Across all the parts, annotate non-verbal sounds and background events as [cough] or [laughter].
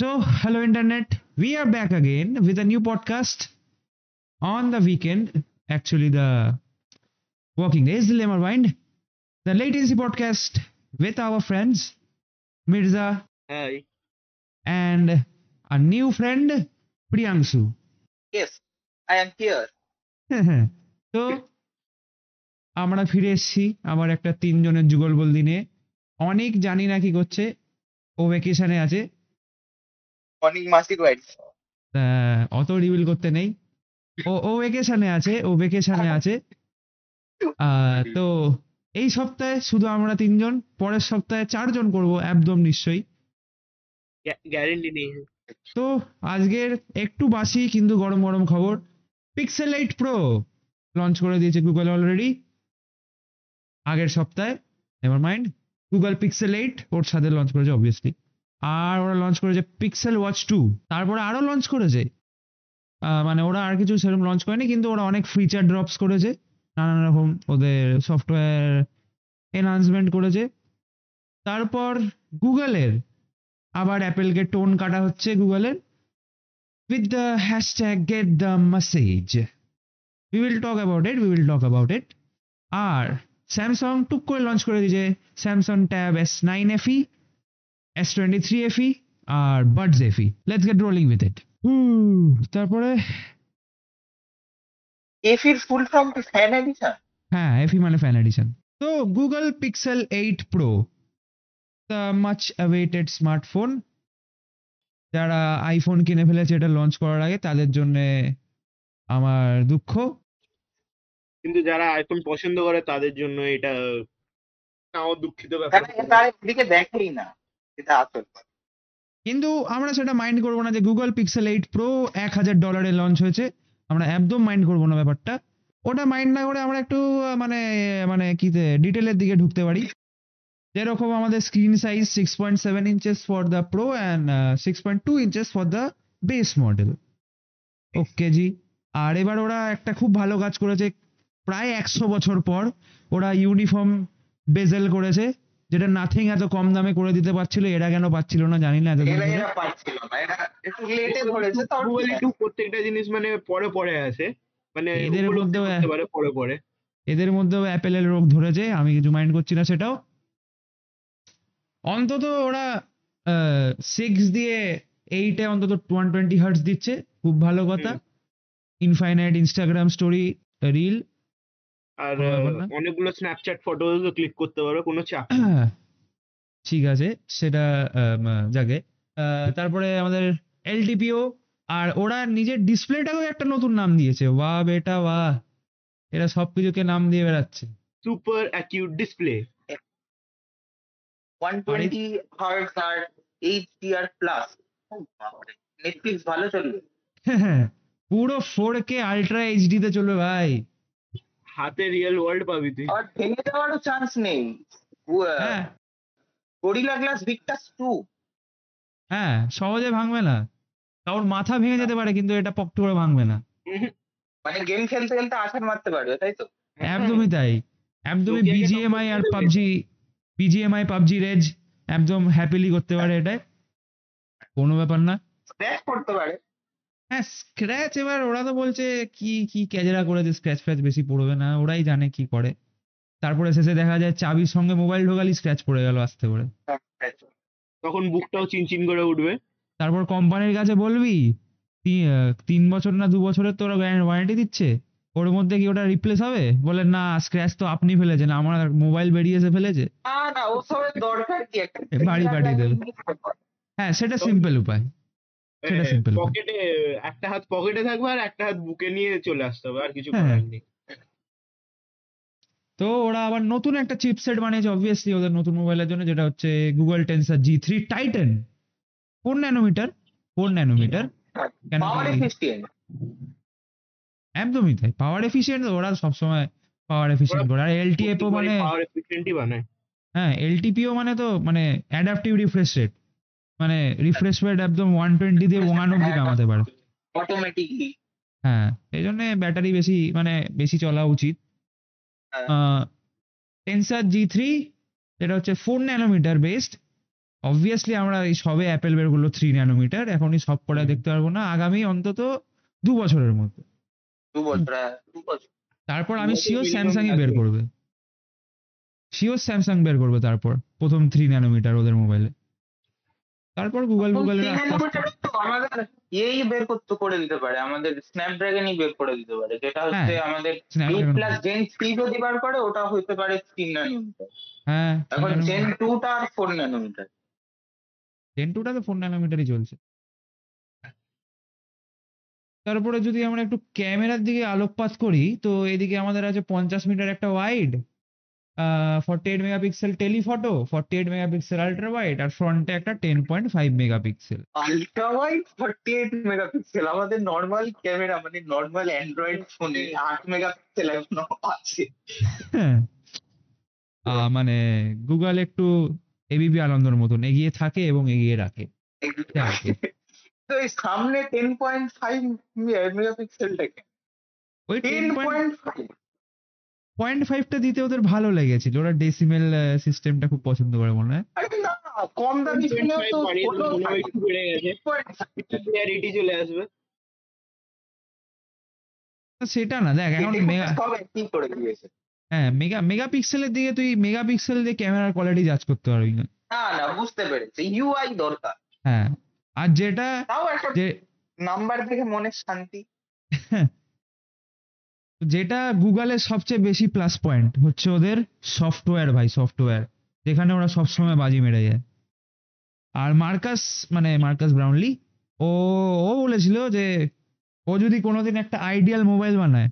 So, hello, Internet. We are back again with a new podcast on the weekend. Actually, the working days, Dilemma Mind, the latency podcast with our friends Mirza Hi. and a new friend Priyangshu. Yes, I am here. তো আমরা ফিরে এসেছি আবার একটা তিনজনের যুগলবন্দি নিয়ে অনেক জানি না কি করছে ও ভ্যাকেশনে আছে অনেক বাড়ি অত রিভিল করতে নেই। ও ও ভেকেশনে আছে ও ভেকেশনে আছে। আহ, তো এই সপ্তাহে শুধু আমরা তিনজন পরের সপ্তাহে চারজন করব একদম নিশ্চয়ই। গ্যারেন্টি নেই। তো আজকের একটু বাসি কিন্তু গরম গরম খবর। পিক্সেল এইট প্রো লঞ্চ করে দিয়েছে গুগল অলরেডি আগের সপ্তাহে never mind Google Pixel eight ওর সাথে লঞ্চ করেছে অবভিয়াসলি আর ওরা লঞ্চ করেছে পিক্সেল ওয়াচ টু তারপরে আরও লঞ্চ করেছে মানে ওরা আর কিছু সেরকম লঞ্চ করেনি, কিন্তু ওরা অনেক ফিচার ড্রপস করেছে নানান রকম ওদের সফটওয়্যার এনহান্সমেন্ট করেছে তারপর গুগলের, আবার অ্যাপেলকে টোন কাটা হচ্ছে গুগলের with the hashtag get the message. We will talk about it. We will talk about it. আর স্যামসাং টুক করে লঞ্চ করে দিয়েছে Samsung Tab S nine FE S twenty three FE আর Buds FE let's get rolling with it তারপরে এফির full form কি fan edition হ্যাঁ এফি মানে ফ্যান এডিশন তো Google Pixel eight pro the much awaited smartphone যারা iPhone কিনে ফেলেছে এটা লঞ্চ করার আগে তাদের জন্য আমার দুঃখ। কিন্তু যারা আইফোন পছন্দ করে তাদের জন্য এটা নাও দুঃখিত ব্যাপার। তারা এদিকে দেখেই না। এটা আসল কিন্তু আমরা সেটা মাইন্ড করব না যে গুগল পিক্সেল এইট প্রো এক হাজার ডলারে লঞ্চ হয়েছে। আমরা একদম মাইন্ড করব না ব্যাপারটা। ওটা মাইন্ড না করে আমরা একটু মানে মানে কি ডিটেলের দিকে ঢুকতে পারি। যেরকম আমাদের screen size six point seven inches for the pro and six point two inches for the base model okay ji. আর এবার ওরা একটা খুব ভালো কাজ করেছে। প্রায় একশো বছর পর ওরা ইউনিফর্ম বেজেল করেছে। যেটা নাথিং এত কম দামে করে দিতে পারছিল এরা কেন পাচ্ছিল না জানি না এতদিন এরা এরা পাচ্ছিল না এরা একটু লেটে ধরেছে তাও গুগল ঠিক প্রত্যেকটা জিনিস মানে পরে পরে আসে মানে এদের মধ্যেও পারে পরে পরে। এদের মধ্যেও অ্যাপেলের রোগ ধরেছে আমি কিছু মাইন্ড করছি না সেটাও। অন্তত ওরা সিক্স দিয়ে এইটে অন্তত ওয়ান টোয়েন্টি হার্টস দিচ্ছে খুব ভালো কথা। ইনফাইনাইট ইনস্টাগ্রাম স্টোরি রিল আর। আহ, অনেকগুলো স্ন্যাপচ্যাট ফটো ক্লিক করতে পারো কোনো চাপ ঠিক আছে সেটা আহ, তারপরে আমাদের এলটিপিও আর ওরা নিজের ডিসপ্লেটাকেও একটা নতুন নাম দিয়েছে। ওয়া বেটা ওয়া। এরা সবকিছুকে নাম দিয়ে বেড়াচ্ছে। সুপার অ্যাকিউট ডিসপ্লে 120 হার্টজ আর এইচডিআর প্লাস নেটফ্লিক্স ভালো চলবে? পুরো ফোর কে আলট্রা এইচডি তে চলবে ভাই। হাতে রিয়েল ওয়ার্ল্ড পাবি তুই। আর ভেঙে যাওয়ারও চান্স নেই। হ্যাঁ। গরিলা গ্লাস ভিক্টাস টু হ্যাঁ সহজে ভাঙবে না। কারোর মাথা ভেঙে যেতে পারে কিন্তু এটা পকটু করে ভাঙবে না। মানে গেম খেলতে খেলতে আছাড় মারতে পারবে তাই তো? একদমই তাই। একদমই বিজিএমআই আর পাবজি বিজিএমআই পাবজি রেজ একদম হ্যাপিলি করতে পারে এটায় কোনো ব্যাপার না। স্ক্র্যাচ করতে পারে। হ্যাঁ স্ক্র্যাচ এবার ওরা তো বলছে কি কি ক্যাজেরা করেছে স্ক্র্যাচ ফ্র্যাচ বেশি পড়বে না ওরাই জানে কি করে তারপরে শেষে দেখা যায় চাবির সঙ্গে মোবাইল ঢোকালি স্ক্র্যাচ পড়ে গেল আস্তে করে Scratch। তখন বুকটাও চিনচিন করে উঠবে তারপর কোম্পানির কাছে বলবি তিন বছর না দু বছরের তো ওরা ওয়ারেন্টি দিচ্ছে ওর মধ্যে কি ওটা রিপ্লেস হবে বলে না স্ক্র্যাচ তো আপনি ফেলেছেন আমার মোবাইল বেরিয়ে এসে ফেলেছে না না ওসবের দরকার কি একটা বাড়ি পাঠিয়ে দেবে। হ্যাঁ সেটা সিম্পল উপায়। পকেটে একটা হাত পকেটে থাকবে আর একটা হাত বুকে নিয়ে চলে আসতে হবে আর কিছু হ্যাঁ। করার নেই। তো ওরা আবার নতুন একটা চিপসেট বানিয়েছে অবভিয়াসলি ওদের নতুন মোবাইলের জন্য যেটা হচ্ছে Google Tensor G three Titan four nanometer four nanometer. একদমই তাই পাওয়ার এফিসিয়েন্ট ওরা সবসময় পাওয়ার এফিসিয়েন্ট করে। আর এলটিএফও মানে পাওয়ার এফিসিয়েন্টই বানায়। হ্যাঁ এলটিপিও মানে তো মানে অ্যাডাপটিভ রিফ্রেশ রেট মানে রিফ্রেশ রেট একদম ওয়ান টোয়েন্টি দিয়ে ওয়ান অব্দি নামাতে পারে। অটোমেটিকলি হ্যাঁ এই জন্য ব্যাটারি বেশি মানে বেশি চলা উচিত। হ্যাঁ। টেন্সার জি থ্রি এটা হচ্ছে ফোর ন্যানোমিটার বেসড অবভিয়াসলি আমরা এই সবে অ্যাপেল বের করল থ্রি ন্যানোমিটার এখনই সব কটা দেখতে পারব না আগামী অন্তত দু বছরের মধ্যে। হ্যাঁ, তারপর আমি minimum স্যামসাংই বের করবে। শিওর স্যামসাং বের করবে তারপর প্রথম থ্রি ন্যানোমিটার ওদের মোবাইলে তারপর গুগল আমাদের এই বের করতে করে দিতে পারে আমাদের স্ন্যাপড্রাগনই বের করে দিতে পারে যেটা হচ্ছে আমাদের এইট প্লাস জেন থ্রি যদি বার করে ওটা হতে পারে তিন ন্যানোমিটার হ্যাঁ এখন জেন টুটা আর ফোর ন্যানোমিটার টেন টুটা তো ফোর ন্যানোমিটারই চলছে। তারপরে যদি আমরা একটু ক্যামেরার দিকে আলোকপাত করি তো এদিকে আমাদের আছে পঞ্চাশ মিটার একটা wide forty megapixel telephoto forty eight megapixel ultra wide আর ফ্রন্টে একটা ten point five megapixel ultra wide forty eight megapixel আমাদের নর্মাল ক্যামেরা মানে নর্মাল অ্যান্ড্রয়েড ফোনে আট মেগাপিক্সেল এখনও আছে। মানে গুগল একটু এবিপি আনন্দর মতন এগিয়ে থাকে এবং এগিয়ে রাখে। তো এই সামনে টেন পয়েন্ট ফাইভ মেগাপিক্সেলটাকে ওই টেন পয়েন্ট ফাইভ পয়েন্ট ফাইভটা দিতে ওদের ভালো লেগেছিল। ওরা ডেসিমেল সিস্টেমটা খুব পছন্দ করে মনে হয়। না কম দামি মনে চলে আসবে। সেটা না দেখ এখন মেগা হ্যাঁ মেগা মেগাপিক্সেলের দিকে তুই মেগাপিক্সেল দিয়ে ক্যামেরার কোয়ালিটি জাজ করতে পারবি। না না না বুঝতে পেরেছি। ইউআই দরকার। হ্যাঁ আর যেটা তাও একটা নাম্বার দেখে মনের শান্তি। [laughs] যেটা গুগলের সবচেয়ে বেশি প্লাস পয়েন্ট হচ্ছে ওদের সফটওয়্যার ভাই সফটওয়্যার যেখানে ওরা সবসময় বাজি মেরে যায়। আর মার্কাস মানে মার্কাস ব্রাউনলি, ও ও বলেছিল যে ও যদি কোনোদিন একটা আইডিয়াল মোবাইল বানায়,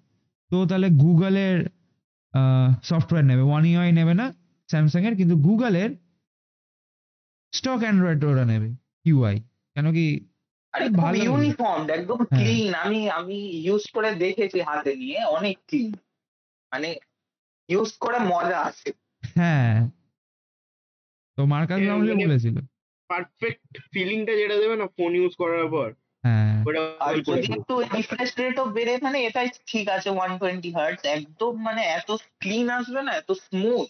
তো তাহলে গুগলের সফটওয়্যার নেবে। ওয়ান ইউআই নেবে না স্যামসাং এর, কিন্তু গুগলের স্টক অ্যান্ড্রয়েড ওরা নেবে ইউআই কেন কি আরে খুব ভালো ইউনিফর্ম একদম হ্যাঁ। ক্লিন আমি আমি ইউজ করে দেখেছি হাতে নিয়ে অনেক ক্লিন মানে ইউজ করে মজা আছে। হ্যাঁ। তো মার্কাস ব্রাউনলি মানে- বলেছিল? পারফেক্ট ফিলিংটা যেটা দেবে না ফোন ইউজ করার পর। হ্যাঁ। আর যদি দেবে। একটু রিফ্রেশ রেটও বেড়ে মানে এটাই ঠিক আছে ওয়ান টোয়েন্টি হার্টস একদম মানে এত ক্লিন আসবে না এত স্মুথ।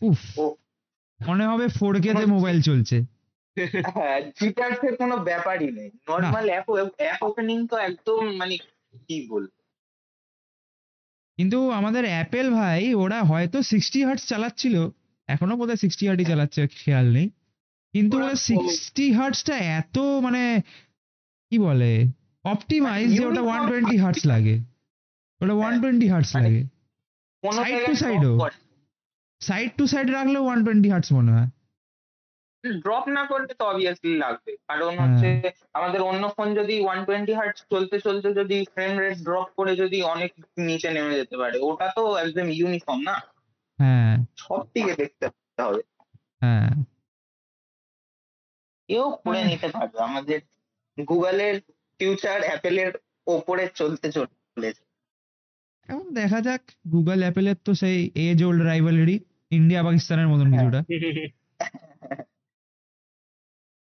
মনে হবে ফোর কে তে মোবাইল চলছে। হ্যাঁ এর কোনো ব্যাপারই নেই। নর্মাল অ্যাপ অ্যাপ ওপেনিং তো একদম মানে কি বল কিন্তু আমাদের অ্যাপেল ভাই ওরা হয়তো সিক্সটি হার্টস চালাচ্ছিল। এখনও বোধ বোধহয় সিক্সটি হার্টই চালাচ্ছে খেয়াল নেই। কিন্তু ওরা সিক্সটি হার্টসটা এত মানে কি বলে? অপটিমাইজ যে ওটা ওয়ান টোয়েন্টি হার্টস লাগে। ওটা ওয়ান টোয়েন্টি হার্টস লাগে। কোনো Side to জায়গায় side ও। সাইড টু সাইড রাখলেও ওয়ান টোয়েন্টি হার্টস মনে হয়। ড্রপ না করলে তো অবভিয়াসলি লাগবে। কারণ হ্যাঁ। হচ্ছে আমাদের অন্য ফোন যদি ওয়ান টোয়েন্টি হার্টস চলতে চলতে যদি ফ্রেম রেট ড্রপ করে যদি অনেক নিচে নেমে যেতে পারে ওটা তো একদম ইউনিফর্ম না? হ্যাঁ। সব দিকে দেখতে হবে। হ্যাঁ। কেউ করে হ্যাঁ। নিতে পারবে। আমাদের গুগলের ফিউচার অ্যাপেলের ওপরে চলতে চলেছে এখন দেখা যাক গুগল অ্যাপেলের তো সেই এজ ওল্ড রাইভালরি ইন্ডিয়া পাকিস্তানের মতন হ্যাঁ। কিছুটা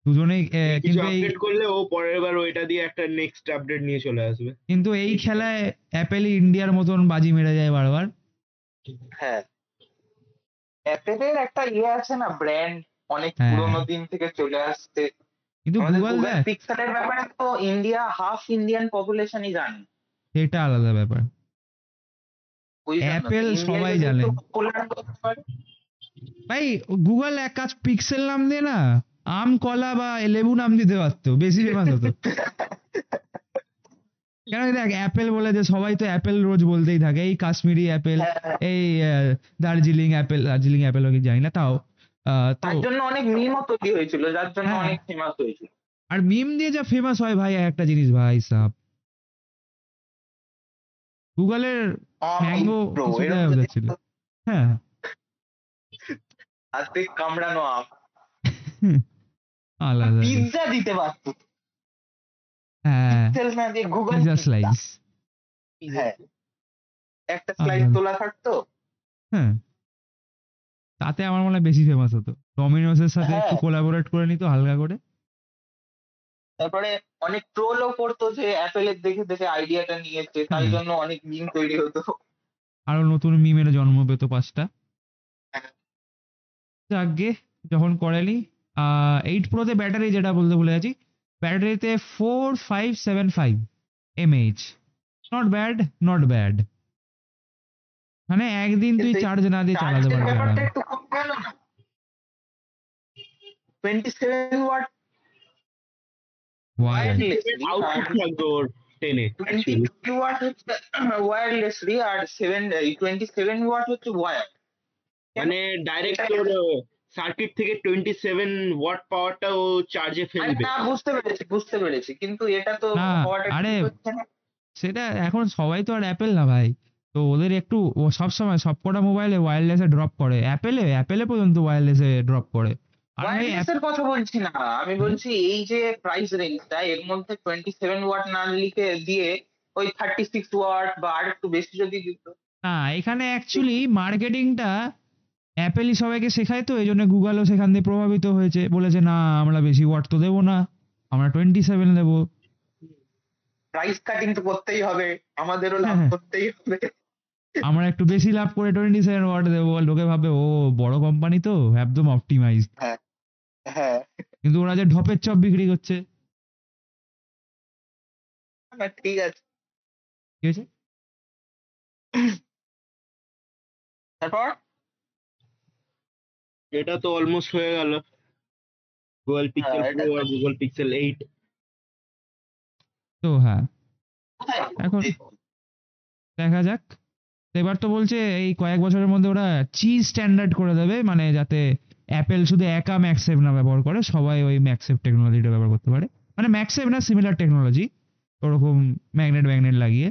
দুজনেই আহ, কিন্তু আপডেট করলে ও পরের বার ওইটা দিয়ে একটা নেক্সট আপডেট নিয়ে চলে আসবে। কিন্তু এই খেলায় অ্যাপেলই ইন্ডিয়ার মতন বাজি মেরে যায় বারবার। হ্যাঁ। অ্যাপেলের একটা ইয়ে আছে না ব্র্যান্ড অনেক হ্যাঁ। পুরোনো দিন থেকে চলে আসছে। কিন্তু গুগল পিক্সেলের ব্যাপারে তো ইন্ডিয়া হাফ ইন্ডিয়ান পপুলেশনই জানে। সেটা আলাদা ব্যাপার। India সবাই জানে। ভাই গুগল এক কাজ পিক্সেল নাম দিয়ে না। আম কলা বা লেবু নাম দিতে পারতো বেশি ফেমাস হতো। কেন দেখ অ্যাপেল বলে যে সবাই তো অ্যাপেল রোজ বলতেই থাকে এই কাশ্মীরি অ্যাপেল। এই দার্জিলিং অ্যাপেল দার্জিলিং অ্যাপেল কি জানি না তাও তার জন্য অনেক মিমও তৈরি হয়েছিল যার জন্য হ্যাঁ। অনেক ফেমাস হয়েছিল। আর মিম দিয়ে যা ফেমাস হয় ভাই একটা জিনিস ভাই সাহ গুগলের ম্যাঙ্গো দেওয়া যদি যাচ্ছিল হ্যাঁ। [laughs] হাতে কামড়ানো আম। [laughs] আলাদা পিৎজা দিতে পারতো। হ্যাঁ। না দিয়ে গুগল পিজা স্লাইস হ্যাঁ। একটা স্লাইস তোলা থাকতো। হ্যাঁ। তাতে আমার মনে হয় বেশি ফেমাস হতো। ডমিনোসের সাথে হ্যাঁ। একটু কোলাবোরেট করে নিত হালকা করে। তারপরে অনেক ট্রোলও করতো যে অ্যাপেলের দেখে দেখে আইডিয়াটা নিয়েছে। তাই জন্য অনেক মিম তৈরি হতো। আরও নতুন মিমের জন্ম পেত পাঁচটা। হ্যাঁ। যাকগে যখন করেনি এইট প্রোতে ব্যাটারি যেটা বলতে ভুলে গেছি ব্যাটারিতে four five seven five mAh not bad not bad মানে একদিন তুই চার্জ না দিয়ে চালাতে পারবি টোয়েন্টি সেভেন ওয়াট ওয়াট হচ্ছে আর সেভেন টোয়েন্টি সেভেন ওয়াট হচ্ছে ওয়্যার মানে ডাইরেক্ট তোর সার্কিট থেকে টোয়েন্টি সেভেন ওয়াট পাওয়ারটা ও চার্জে ফেলবে। না বুঝতে পেরেছি বুঝতে পেরেছি। কিন্তু এটা তো না, আরে- সেটা এখন সবাই তো আর অ্যাপেল না ভাই। তো ওদের একটু ও সবসময় সবকটা মোবাইলে ওয়্যারলেসে ড্রপ করে। অ্যাপেলে অ্যাপেলে পর্যন্ত ওয়্যারলেসে ড্রপ করে। আর ভাই ওয়্যারলেস কথা বলছি না। আমি বলছি এই যে প্রাইস রেঞ্জটা এর মধ্যে টোয়েন্টি সেভেন ওয়াট না লিখে দিয়ে ওই থার্টি সিক্স ওয়াট বা আর একটু বেশি যদি দিত। না এখানে অ্যাকচুয়ালি মার্কেটিংটা অ্যাপেলই সবাইকে শেখায় তো এই জন্য গুগলও সেখান দিয়ে প্রভাবিত হয়েছে। বলেছে না আমরা বেশি ওয়াট তো দেবো না আমরা টোয়েন্টি সেভেন দেবো। প্রাইস কাটিং তো করতেই হবে আমাদেরও লাভ হ্যাঁ। করতেই হবে। আমরা একটু বেশি লাভ করে টোয়েন্টি সেভেন ওয়াট দেবো। লোকে ভাবে ও বড় কোম্পানি তো একদম অপটিমাইজ হ্যাঁ কিন্তু ওরা যে ঢপের চপ বিক্রি করছে। না, ঠিক আছে। ঠিক আছে তারপর? এটা তো অলমোস্ট হয়ে গেল। গুগল পিক্সেল হ্যাঁ, প্রো আর গুগল পিক্সেল এইট তো হ্যাঁ। এখন- দেখা যাক। এবার তো বলছে এই কয়েক বছরের মধ্যে ওরা চিজ স্ট্যান্ডার্ড করে দেবে মানে যাতে অ্যাপেল শুধু একা ম্যাক্সেভ না ব্যবহার করে সবাই ওই ম্যাক্সেভ টেকনোলজিটা ব্যবহার করতে পারে। মানে ম্যাক্সেভ না সিমিলার টেকনোলজি ওরকম ম্যাগনেট ম্যাগনেট লাগিয়ে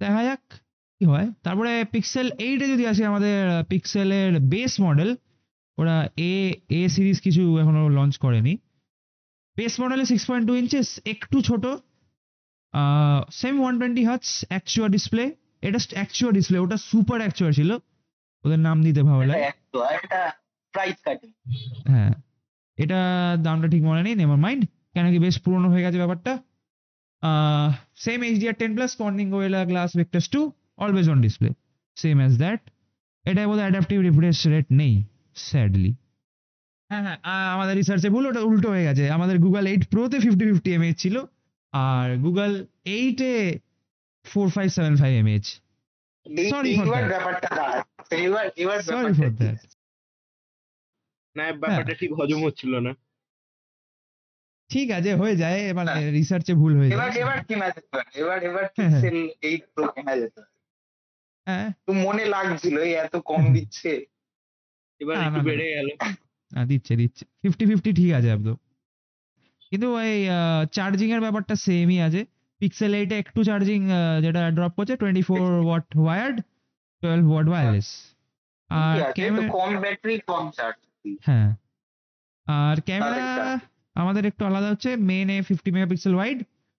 দেখা যাক। কি হয়? তারপরে পিক্সেল এইটে যদি আসি আমাদের পিক্সেলের বেস মডেল ওরা এ এ সিরিজ কিছু এখনও লঞ্চ করেনি। বেস মডেলে সিক্স পয়েন্ট টু ইঞ্চেস একটু ছোট সেম ওয়ান টোয়েন্টি হার্টস অ্যাকচুয়ার ডিসপ্লে এটা অ্যাকচুয়ার ডিসপ্লে ওটা সুপার অ্যাকচুয়ার ছিল। ওদের নাম দিতে ভালো লাগে। হ্যাঁ। এটা দামটা ঠিক মনে নেই নেভার মাইন্ড কেন কি বেশ পুরনো হয়ে গেছে ব্যাপারটা। Same HDR ten plus Corning Gorilla glass Victus two always on display same as that এটা বোধহয় অ্যাডাপটিভ রিফ্রেশ রেট নেই স্যাডলি হ্যাঁ হ্যাঁ আহ, আমাদের রিসার্চে ভুল ওটা উল্টো হয়ে গেছে। আমাদের গুগল এইট প্রোতে ফিফটি ফিফটি এমএইচ ছিল আর গুগল এইটে four five seven five mAh এই- Sorry for that. ব্যাপারটা দাঁড়াচ্ছে এবার এবার সরি ফর? দ্যাট না ব্যাপারটা ঠিক হজম হচ্ছিল না। ঠিক আছে হয়ে যায় মানে হ্যাঁ। রিসার্চে ভুল হয়ে এবার যায় এবার কেনা যেতে এবার এবার হ্যাঁ, হ্যাঁ। পিক্সেল প্রো কেনা যেতে হ্যাঁ তো মনে লাগছিল এত কম দিচ্ছে। এবার একটু না, না। বেড়ে গেল। হ্যাঁ দিচ্ছে দিচ্ছে। ফিফটি ফিফটি ঠিক আছে একদম। কিন্তু এই চার্জিং এর ব্যাপারটা সেমই আছে। পিক্সেল এইটে একটু চার্জিং যেটা ড্রপ করছে twenty four watt wired twelve watt wireless আর কম ব্যাটারি কম চার্জ হ্যাঁ। আর ক্যামেরা আমাদের একটু আলাদা হচ্ছে মেনে fifty megapixel wide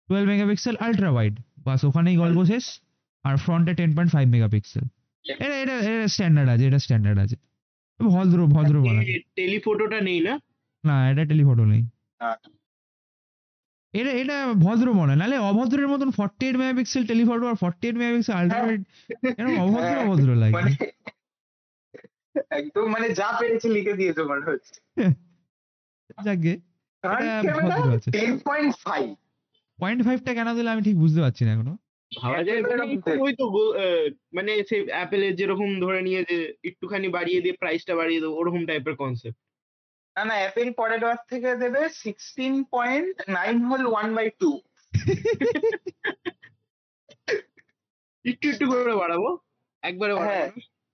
twelve megapixel ultra wide বাস ওখানেই গল্প শেষ। আর ফ্রন্টে টেন পয়েন্ট ফাইভ মেগাপিক্সেল এটা এটা এটা স্ট্যান্ডার্ড আছে এটা স্ট্যান্ডার্ড আছে। ভদ্র ভদ্র বলা টেলিফোটোটা নেই না? না এটা টেলিফটো নেই। হ্যাঁ। এটা এটা ভদ্র মনে নাহলে অভদ্রের মতন ফর্টি এইট মেগাপিক্সেল টেলিফটো আর ফর্টি এইট মেগাপিক্সেল আলট্রাওয়াইড এরকম অভদ্র হ্যাঁ, অভদ্র লাগে। মানে একদম মানে যা পেরেছে লিখে দিয়েছে মনে হচ্ছে। যাকে পয়েন্ট ফাইভ পয়েন্ট ফাইভটা কেন দিলে আমি ঠিক বুঝতে পারছি না এখনও। ভাবা যায়? মানে এরকম ওই তো মানে সেই অ্যাপেলের যেরকম ধরে নিয়ে যে একটুখানি বাড়িয়ে দিয়ে প্রাইসটা বাড়িয়ে দেবো ওরকম টাইপের কনসেপ্ট না না অ্যাপেল পরের বার থেকে দেবে sixteen point nine whole one by two একটু একটু করে বাড়াবো? একবারে বাড়াবো। হ্যাঁ।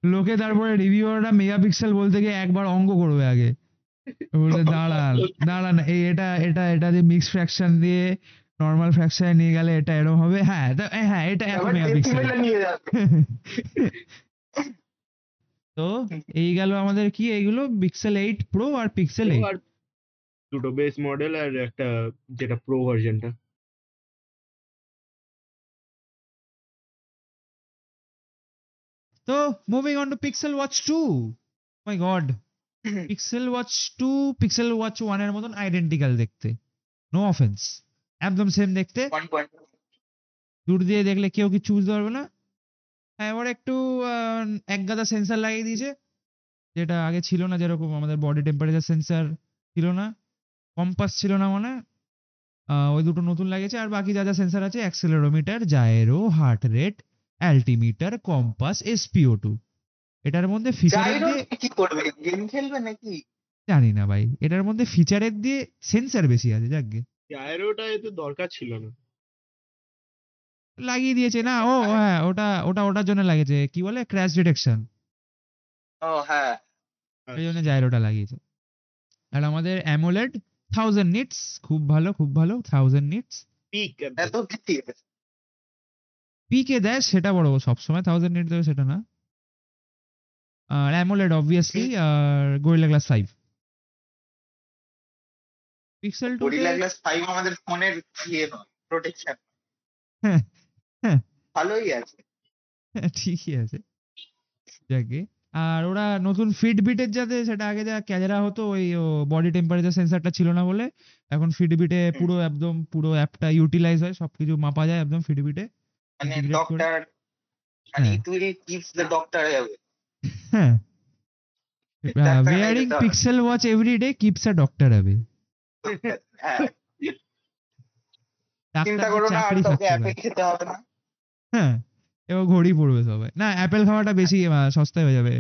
লোকে তারপরে রিভিউয়াররা মেগাপিক্সেল বলতে গিয়ে একবার অঙ্ক করবে আগে। বলতে দাঁড়ান দাঁড়ান এই এটা এটা এটা দিয়ে মিক্স ফ্র্যাকশন দিয়ে নর্মাল ফ্র্যাকশনে নিয়ে গেলে এটা এরকম হবে? হ্যাঁ হ্যাঁ এটা এত মেগাপিক্সেল [laughs] তো এই গেল আমাদের কি? এইগুলো পিক্সেল এইট প্রো আর পিক্সেল এইট আর দুটো বেস মডেল আর একটা যেটা প্রো ভার্সনটা তো moving on to Pixel Watch two my God Pixel Watch two Pixel Watch ওয়ানের মতন আইডেন্টিক্যাল দেখতে। নো অফেন্স একদম সেম দেখতে। দূর দিয়ে দেখলে কেউ কিছু বুঝতে পারবে না? হ্যাঁ এবার একটু এক গাদা সেন্সার লাগিয়ে দিয়েছে। যেটা আগে ছিল না যেরকম আমাদের বডি টেম্পারেচার সেন্সার ছিল না। কম্পাস ছিল না মানে। ওই দুটো নতুন লাগিয়েছে। আর বাকি যা যা সেন্সার আছে accelerometer gyro heart rate altimeter compass SpO two এটার মধ্যে ফিচারের দিয়ে কি করবে? গেম খেলবে নাকি? জানি না ভাই। এটার মধ্যে ফিচারের দিয়ে সেন্সার বেশি আছে যাকগে জায়রোটা এতে দরকার ছিল না। লাগিয়ে দিয়েছে না? ও হ্যাঁ ওটা ওটা ওটার জন্য লাগিয়েছে। কি বলে? ক্র্যাশ ডিটেকশন ও হ্যাঁ। এই জন্য জাইরোটা লাগিয়েছে। আর আমাদের অ্যামোলেড থাউজেন্ড নিটস খুব ভালো খুব ভালো থাউজেন্ড নিটস পিক এত কি? পিকে দেয় সেটা বড় সবসময় থাউজেন্ড নিট দেবে সেটা না। আর অ্যামোলেড অবভিয়াসলি আর Gorilla glass five Pixel two Gorilla glass five আমাদের ফোনের ইয়ে নয় প্রোটেকশন হ্যাঁ, হ্যাঁ। ভালোই আছে। ঠিকই আছে। যাকে আর ওরা নতুন ফিটবিটের যাতে সেটা আগে যা ক্যামেরা হতো ওই বডি টেম্পারেচার সেন্সারটা ছিল না বলে এখন ফিটবিটে পুরো একদম পুরো অ্যাপটা ইউটিলাইজ হয় সবকিছু মাপা যায় একদম ফিটবিটে মানে ডক্টর মানে হ্যাঁ। It will keeps the doctor away হ্যাঁ। নাই wearing pixel watch every day keeps a doctor away হ্যাঁ চিন্তা করো না আর তোকে অ্যাপেল খেতে হবে না। হ্যাঁ এবার ঘড়ি পড়বে সবাই। না অ্যাপেল খাওয়াটা বেশি সস্তায় হয়ে যাবে।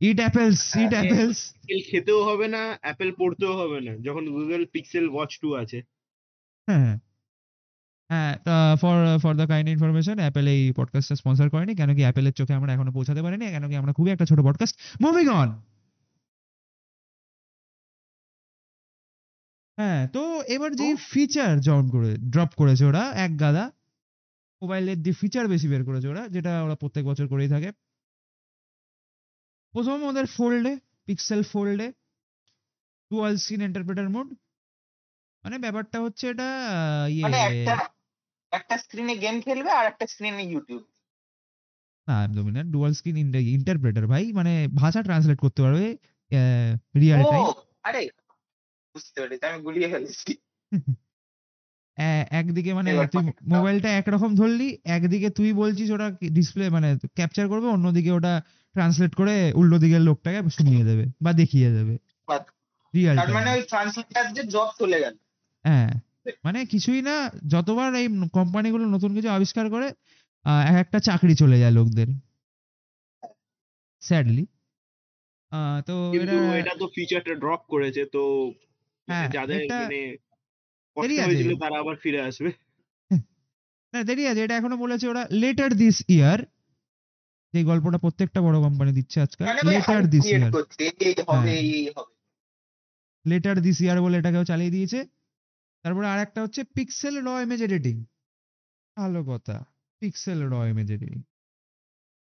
Eat apples eat apples apple খেতেও হবে না অ্যাপেল পড়তেও হবে না যখন গুগল পিক্সেল ওয়াচ টু আছে। হ্যাঁ হ্যাঁ। For for the kind information Apple এই পডকাস্টটা স্পন্সর করেনি কেন কি অ্যাপেলের চোখে আমরা এখনও পৌঁছাতে পারিনি কেন কি আমরা খুবই একটা ছোট পডকাস্ট মুভিং অন হ্যাঁ তো এবার যে ফিচার জয়েন করে ড্রপ করেছে ওরা এক গাদা মোবাইলের যে ফিচার বেশি বের করেছে ওরা যেটা ওরা প্রত্যেক বছর করেই থাকে। প্রথম ওদের ফোল্ডে পিক্সেল ফোল্ডে ডুয়াল স্ক্রিন ইন্টারপ্রেটার মোড মানে ব্যাপারটা হচ্ছে এটা ইয়ে মানে একটা একটা স্ক্রিনে গেম খেলবে আর একটা স্ক্রিনে ইউটিউব না একদমই না ডুয়াল স্ক্রিন ইন্টারপ্রেটার ভাই মানে ভাষা ট্রান্সলেট করতে পারবে রিয়েল টাইম আরে বুঝতে পেরেছি আমি গুলিয়ে ফেলেছি। একদিকে মানে তুই মোবাইলটা একরকম ধরলি একদিকে তুই বলছিস ওটা ডিসপ্লে মানে ক্যাপচার করবে অন্যদিকে ওটা ট্রান্সলেট করে উল্টো দিকের লোকটাকে শুনিয়ে দেবে বা দেখিয়ে দেবে। রিয়েল মানে ওই ট্রান্সলেটার যে জব চলে গেল। হ্যাঁ মানে কিছুই না যতবার এই কোম্পানিগুলো নতুন কিছু আবিষ্কার করে আহ, এক একটা চাকরি চলে যায় লোকদের। স্যাডলি তো এটা তো ফিচারটা ড্রপ করেছে তো যাদের এটা মানে কষ্ট হয়েছিল তারা আবার ফিরে আসবে। না দেরি আছে এটা এখনও বলেছে ওরা লেটার দিস ইয়ার যে গল্পটা প্রত্যেকটা বড় কোম্পানি দিচ্ছে আজকাল লেটার দিস ইয়ার হ্যাঁ। লেটার দিস ইয়ার বলে এটাকেও চালিয়ে দিয়েছে। তারপরে আর একটা হচ্ছে পিক্সেল র ইমেজ এডিটিং ভালো কথা পিক্সেল র ইমেজ এডিটিং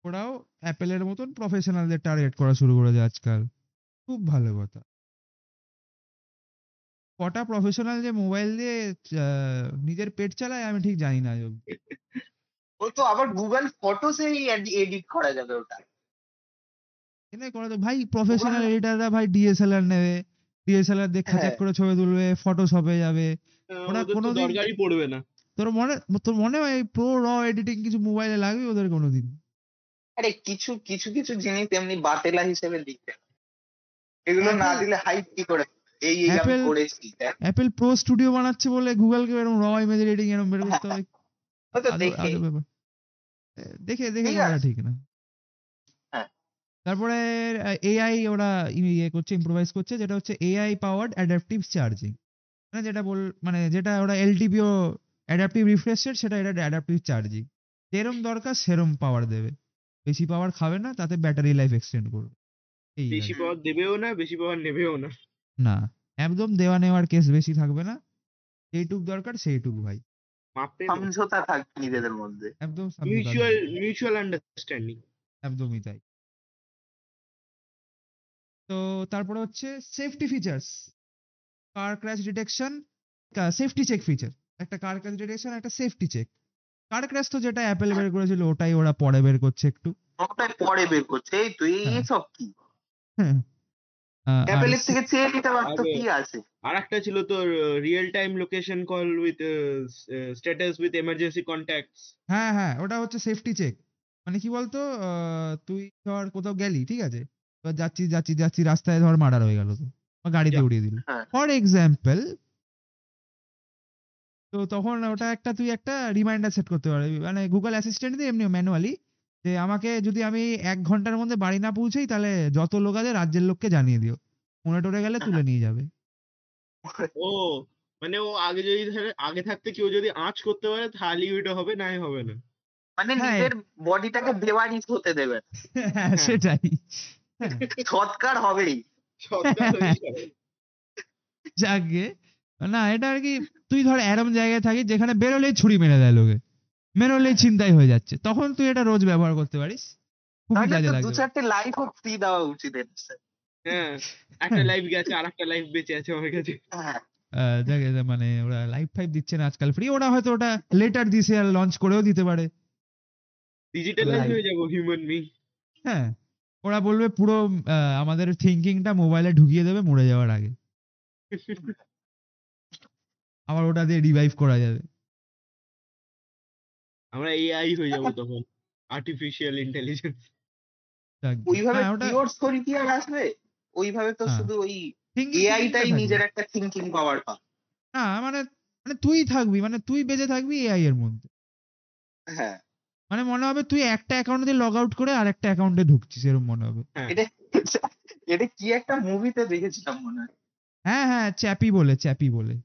ওরাও অ্যাপেলের মতন প্রফেশনালদের টার্গেট করা শুরু করেছে আজকাল খুব ভালো কথা। কটা প্রফেশনাল যে মোবাইল দিয়ে নিজের পেট চালায় আমি ঠিক জানি না [laughs] ও তো আবার গুগল ফটোসেই এডিট করা যাবে ওটা। করা তো ভাই প্রফেশনাল এডিটাররা ভাই ডিএসএলআর নেবে। ডিএসএলআর দিয়ে খাচাক হ্যাঁ। করে ছবি তুলবে ফটোশপে যাবে। ওরা ওদের তো দরকারই পড়বে না। তোর মনে তোর মনে হয় প্রো র এডিটিং কিছু মোবাইলে লাগবে ওদের কোনোদিন? আরে কিছু কিছু কিছু জিনিস এমনি বাতেলা হিসেবে দিতে এগুলো না দিলে হাইপ কি করে? এই এই আমি করেছি অ্যাপেল প্রো স্টুডিও বানাচ্ছে বলে গুগলকে এরকম র ইমেজ এডিটিং এরকম বের করতে হবে। ও তো আজব- দেখে। দেখে দেখে ঠিক করা ঠিক না। হ্যাঁ। তারপরে এআই ওরা ইয়ে করছে ইম্প্রোভাইজ করছে যেটা হচ্ছে এআই পাওয়ার্ড অ্যাডাপটিভ চার্জিং মানে যেটা বল মানে যেটা ওরা এলটিপিও অ্যাডাপটিভ রিফ্রেশ রেট সেটা এটা অ্যাডাপটিভ চার্জিং যেরম দরকার সেরম পাওয়ার দেবে। বেশি পাওয়ার খাবে না তাতে ব্যাটারি লাইফ এক্সটেন্ড করবে। বেশি পাওয়ার দেবেও না বেশি পাওয়ার নেবেও না। না একদম দেওয়া নেওয়ার কেস বেশি থাকবে না। যেইটুক দরকার সেইটুক ভাই। সমঝোতা থাকবে নিজেদের মধ্যে। একদম মিউচুয়াল মিউচুয়াল আন্ডারস্ট্যান্ডিং একদমই তাই। তো তারপরে হচ্ছে safety features car crash detection safety check feature একটা কার ক্র্যাশ ডিটেকশন একটা সেফটি চেক কার ক্র্যাশ তো যেটা অ্যাপেল বের করেছিল ওটাই ওরা পরে বের করছে একটু। ওটাই পরে বের করছে। এই তুই হ্যাঁ। এইসব কি? হ্যাঁ। আর অ্যাপেলের থেকে চেয়ে নিতে পারতো কি আছে? আর একটা ছিল তোর real time location call with status with emergency contacts হ্যাঁ হ্যাঁ ওটা হচ্ছে সেফটি চেক মানে কি বলতো আহ, তুই ধর কোথাও গেলি ঠিক আছে? এবার যাচ্ছি যাচ্ছি যাচ্ছি রাস্তায় ধর মার্ডার হয়ে গেল তো গাড়িতে. উড়িয়ে দিল। হ্যাঁ। ফর এক্সাম্পল তো তখন ওটা একটা তুই একটা রিমাইন্ডার সেট করতে পারবি। মানে গুগল অ্যাসিস্ট্যান্ট দিয়ে এমনি ম্যানুয়ালি যে আমাকে যদি আমি এক ঘণ্টার মধ্যে বাড়ি না পৌঁছাই তাহলে যত লোক আছে রাজ্যের লোককে জানিয়ে দিও। মনে টরে গেলে তুলে নিয়ে যাবে। ও মানে ও আগে যদি আগে থাকতে কেউ যদি আঁচ করতে পারে তাহলেই ওইটা হবে নাই হবে না? মানে হ্যাঁ। নিজের বডিটাকে বেওয়ারিশ হতে দেবে। হ্যাঁ সেটাই। হ্যাঁ, সৎকার হবেই। যাকে না এটা আর কি তুই ধর এরম জায়গায় থাকিস যেখানে বেরোলেই ছুরি মেরে দেয় লোকে। বেরোলেই ছিনতাই হয়ে যাচ্ছে। তখন তুই এটা রোজ ব্যবহার করতে পারিস। তাহলে কাজে তো দু চারটে লাইফ অফ ফ্রি দেওয়া উচিত হ্যাঁ একটা লাইফ গেছে আর একটা লাইফ বেঁচে আছে আমার কাছে। হ্যাঁ। যে মানে ওরা লাইফ ফাইভ দিচ্ছে না আজকাল ফ্রি ওরা হয়তো ওটা লেটার দিছে আর লঞ্চ করেও দিতে পারে। ডিজিটালাইজ. হয়ে যাব হিউম্যান বিং হ্যাঁ ওরা বলবে পুরো আহ, আমাদের থিঙ্কিংটা মোবাইলে ঢুকিয়ে দেবে মরে যাওয়ার আগে। [laughs] আবার ওটা দিয়ে রিভাইভ করা যাবে। আমরা এআই হয়ে যাব তখন। আর্টিফিশিয়াল ইন্টেলিজেন্স ওইভাবে হ্যাঁ, ওটা পিওর স্টোরি কি আর আসবে? ওইভাবে তো হ্যাঁ। শুধু ওই এআইটাই নিজের একটা থিঙ্কিং পাওয়ার পা না মানে মানে তুই থাকবি মানে তুই বেঁচে থাকবি এআই এর মধ্যে। হ্যাঁ। মানে মনে হবে তুই একটা অ্যাকাউন্ট দিয়ে লগ আউট করে আর একটা অ্যাকাউন্টে ঢুকছিস এরকম মনে হবে। এটা এটা কি একটা মুভিতে দেখেছিলাম মনে হয়। হ্যাঁ হ্যাঁ চ্যাপি বলে চ্যাপি বলে।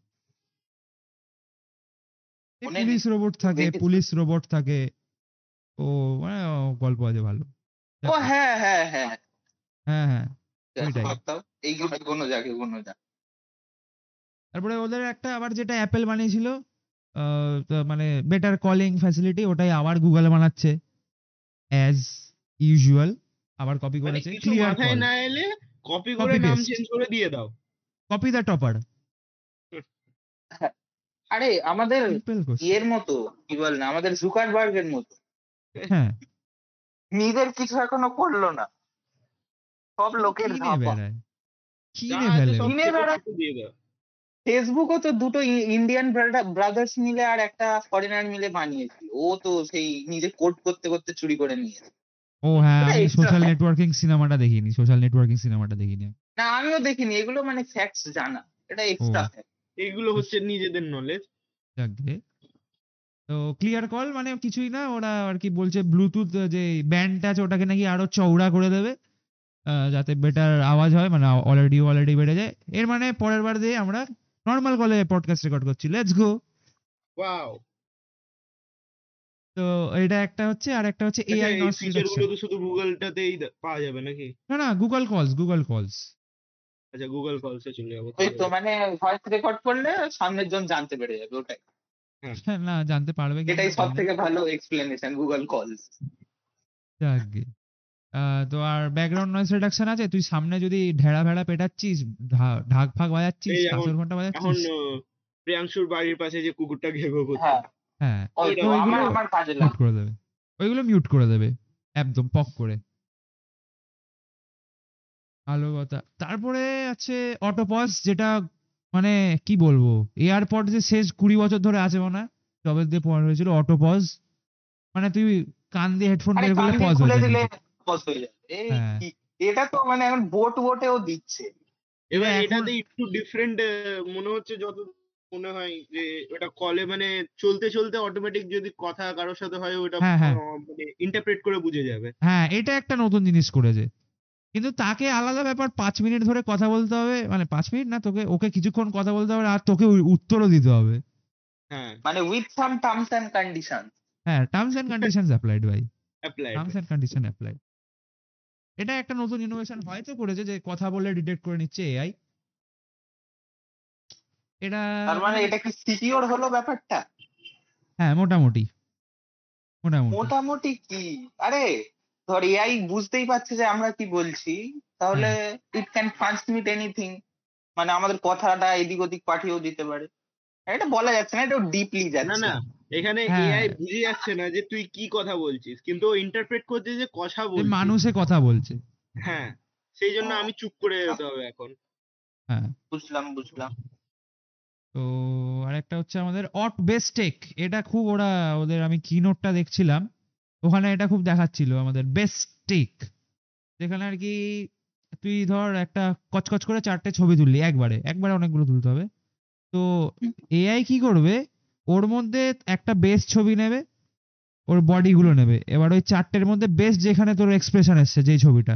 পুলিশ রোবট থাকে পুলিশ রোবট থাকে ও মানে গল্প আছে ভালো। ও হ্যাঁ হ্যাঁ হ্যাঁ। হ্যাঁ হ্যাঁ এইগুলো কোনো যাকে কোনো যা তারপরে ওদের একটা আবার যেটা অ্যাপেল বানিয়েছিল মানে বেটার কলিং ফ্যাসিলিটি ওটাই আবার গুগল বানাচ্ছে। অ্যাজ ইউজুয়াল আবার কপি মানে করেছে ক্লিয়ার কল না এলে কপি করে নাম চেঞ্জ করে দিয়ে দাও। কপি দা টপার আরে আমাদের ইয়ের মতো কি বল না আমাদের জুকারবার্গের মতো। হ্যাঁ। নিজের কিছু এখনও করল না। সব লোকের ফেসবুকও তো দুটো ইন্ডিয়ান ব্রাদার্স মিলে আর একটা ফরেনার মিলে বানিয়েছিল। ও তো সেই নিজে কোড করতে করতে চুরি করে নিয়েছে। ও হ্যাঁ আমি সোশ্যাল নেটওয়ার্কিং সিনেমাটা দেখিনি। সোশ্যাল নেটওয়ার্কিং সিনেমাটা দেখিনি। না আমিও দেখিনি। এগুলো মানে ফ্যাক্টস জানা। এটা এক্সট্রা ফ্যাক্ট এগুলো হচ্ছে নিজেদের নলেজ যাকগে তো ক্লিয়ার কল মানে কিছুই না ওরা আর কি বলছে ব্লুটুথ যে ব্যান্ডটা আছে ওটাকে নাকি আরও চওড়া করে দেবে যাতে বেটার আওয়াজ হয় মানে অলরেডি অলরেডি বেড়ে যায়। এর মানে পরের বার দিয়ে আমরা নর্মাল কলে পডকাস্ট রেকর্ড করছি। লেটস গো ওয়াও তো এটা একটা হচ্ছে আর একটা হচ্ছে এআই নয়েজ রিডাকশন তো শুধু গুগলটাতেই পাওয়া যাবে নাকি? না না গুগল কলস গুগল কলস আচ্ছা গুগল কলসে চলে যাব ওই তো মানে ভয়েস রেকর্ড করলে সামনের জন জানতে পেরে যাবে ওটাই। না জানতে পারবে এটাই সব থেকে ভালো এক্সপ্লেনেশন গুগল কলস যাকগে তো আর ব্যাকগ্রাউন্ড নয়েজ রিডাকশন আছে? তুই সামনে যদি ঢেড়া ভেড়া পেটাচ্ছিস ঢাক ফাক বাজাচ্ছিস ঘণ্টা বাজাচ্ছিস? আহ, প্রিয়াংশুর বাড়ির পাশে যে কুকুরটা ঘেঘো করছে হ্যাঁ। হ্যাঁ। ওইগুলো আমার আমার কাজে মিউট করে দেবে। ওইগুলো মিউট করে দেবে। একদম পক করে। ভালো কথা তারপরে আছে অটোপজ যেটা মানে কি বলব? এয়ারপড যে শেষ কুড়ি বছর ধরে আছে মনে হয় যবে দিয়ে পয়েন্ট হয়েছিল অটোপজ মানে তুই কান দিয়ে হেডফোন বের করলে পজ হয়ে যাবে পজ হয়ে যাবে হ্যাঁ। এটা তো মানে এখন বোট বোটেও দিচ্ছে। এবার এখন- এটাতে একটু ডিফারেন্ট মনে হচ্ছে যত মনে হয় যে ওটা কলে মানে চলতে চলতে অটোমেটিক যদি কথা কারোর সাথে হয় ওটা হ্যাঁ, হ্যাঁ। মানে ইন্টারপ্রেট করে বুঝে যাবে। হ্যাঁ এটা একটা নতুন জিনিস করেছে। কিন্তু তাকে আলাদা ব্যাপার পাঁচ মিনিট ধরে কথা বলতে হবে। মানে পাঁচ মিনিট? না তোকে ওকে কিছুক্ষণ কথা বলতে হবে আর তোকে উত্তরও দিতে হবে। হ্যাঁ মানে with some terms and condition হ্যাঁ টার্মস এন্ড কন্ডিশনস অ্যাপ্লাইড ভাই। Apply terms and condition apply এটা একটা নতুন ইনোভেশন হয়তো করেছে যে কথা বলে ডিটেক্ট করে নিচ্ছে এআই এটা তার মানে এটা কি সিকিউর হলো ব্যাপারটা? হ্যাঁ মোটামুটি। মোটামুটি। মোটামুটি কি? আরে ধর এআই বুঝতেই পারছে যে আমরা কি বলছি। তাহলে ইট ক্যান ট্রান্সমিট এনিথিং মানে আমাদের কথাটা এদিক ওদিক পাঠিয়েও দিতে পারে। এটা বলা যাচ্ছে না এটা ডিপলি যাচ্ছে। না এখানে হ্যাঁ। এআই বুঝে যাচ্ছে না যে তুই কি কথা বলছিস। কিন্তু ও ইন্টারপ্রেট করছে যে কথা বলছিস মানুষে কথা বলছে। হ্যাঁ সেই জন্য আমি চুপ করে যেতে হবে এখন। হ্যাঁ। বুঝলাম বুঝলাম। তো আরেকটা হচ্ছে আমাদের অট বেস্টেক এটা খুব ওরা ওদের আমি কিনোটটা দেখছিলাম। ওখানে এটা খুব দেখাচ্ছিল আমাদের বেস্টেক যেখানে আর কি তুই ধর একটা কচকচ করে চারটে ছবি তুললি একবারে একবারে অনেকগুলো তুলতে হবে। তো এআই কি করবে? ওর মধ্যে একটা বেস্ট ছবি নেবে, ওর বডি গুলো নেবে। এবার ওই চারটের মধ্যে বেস্ট যেখানে তোর এক্সপ্রেশন এসছে, যেই ছবিটা,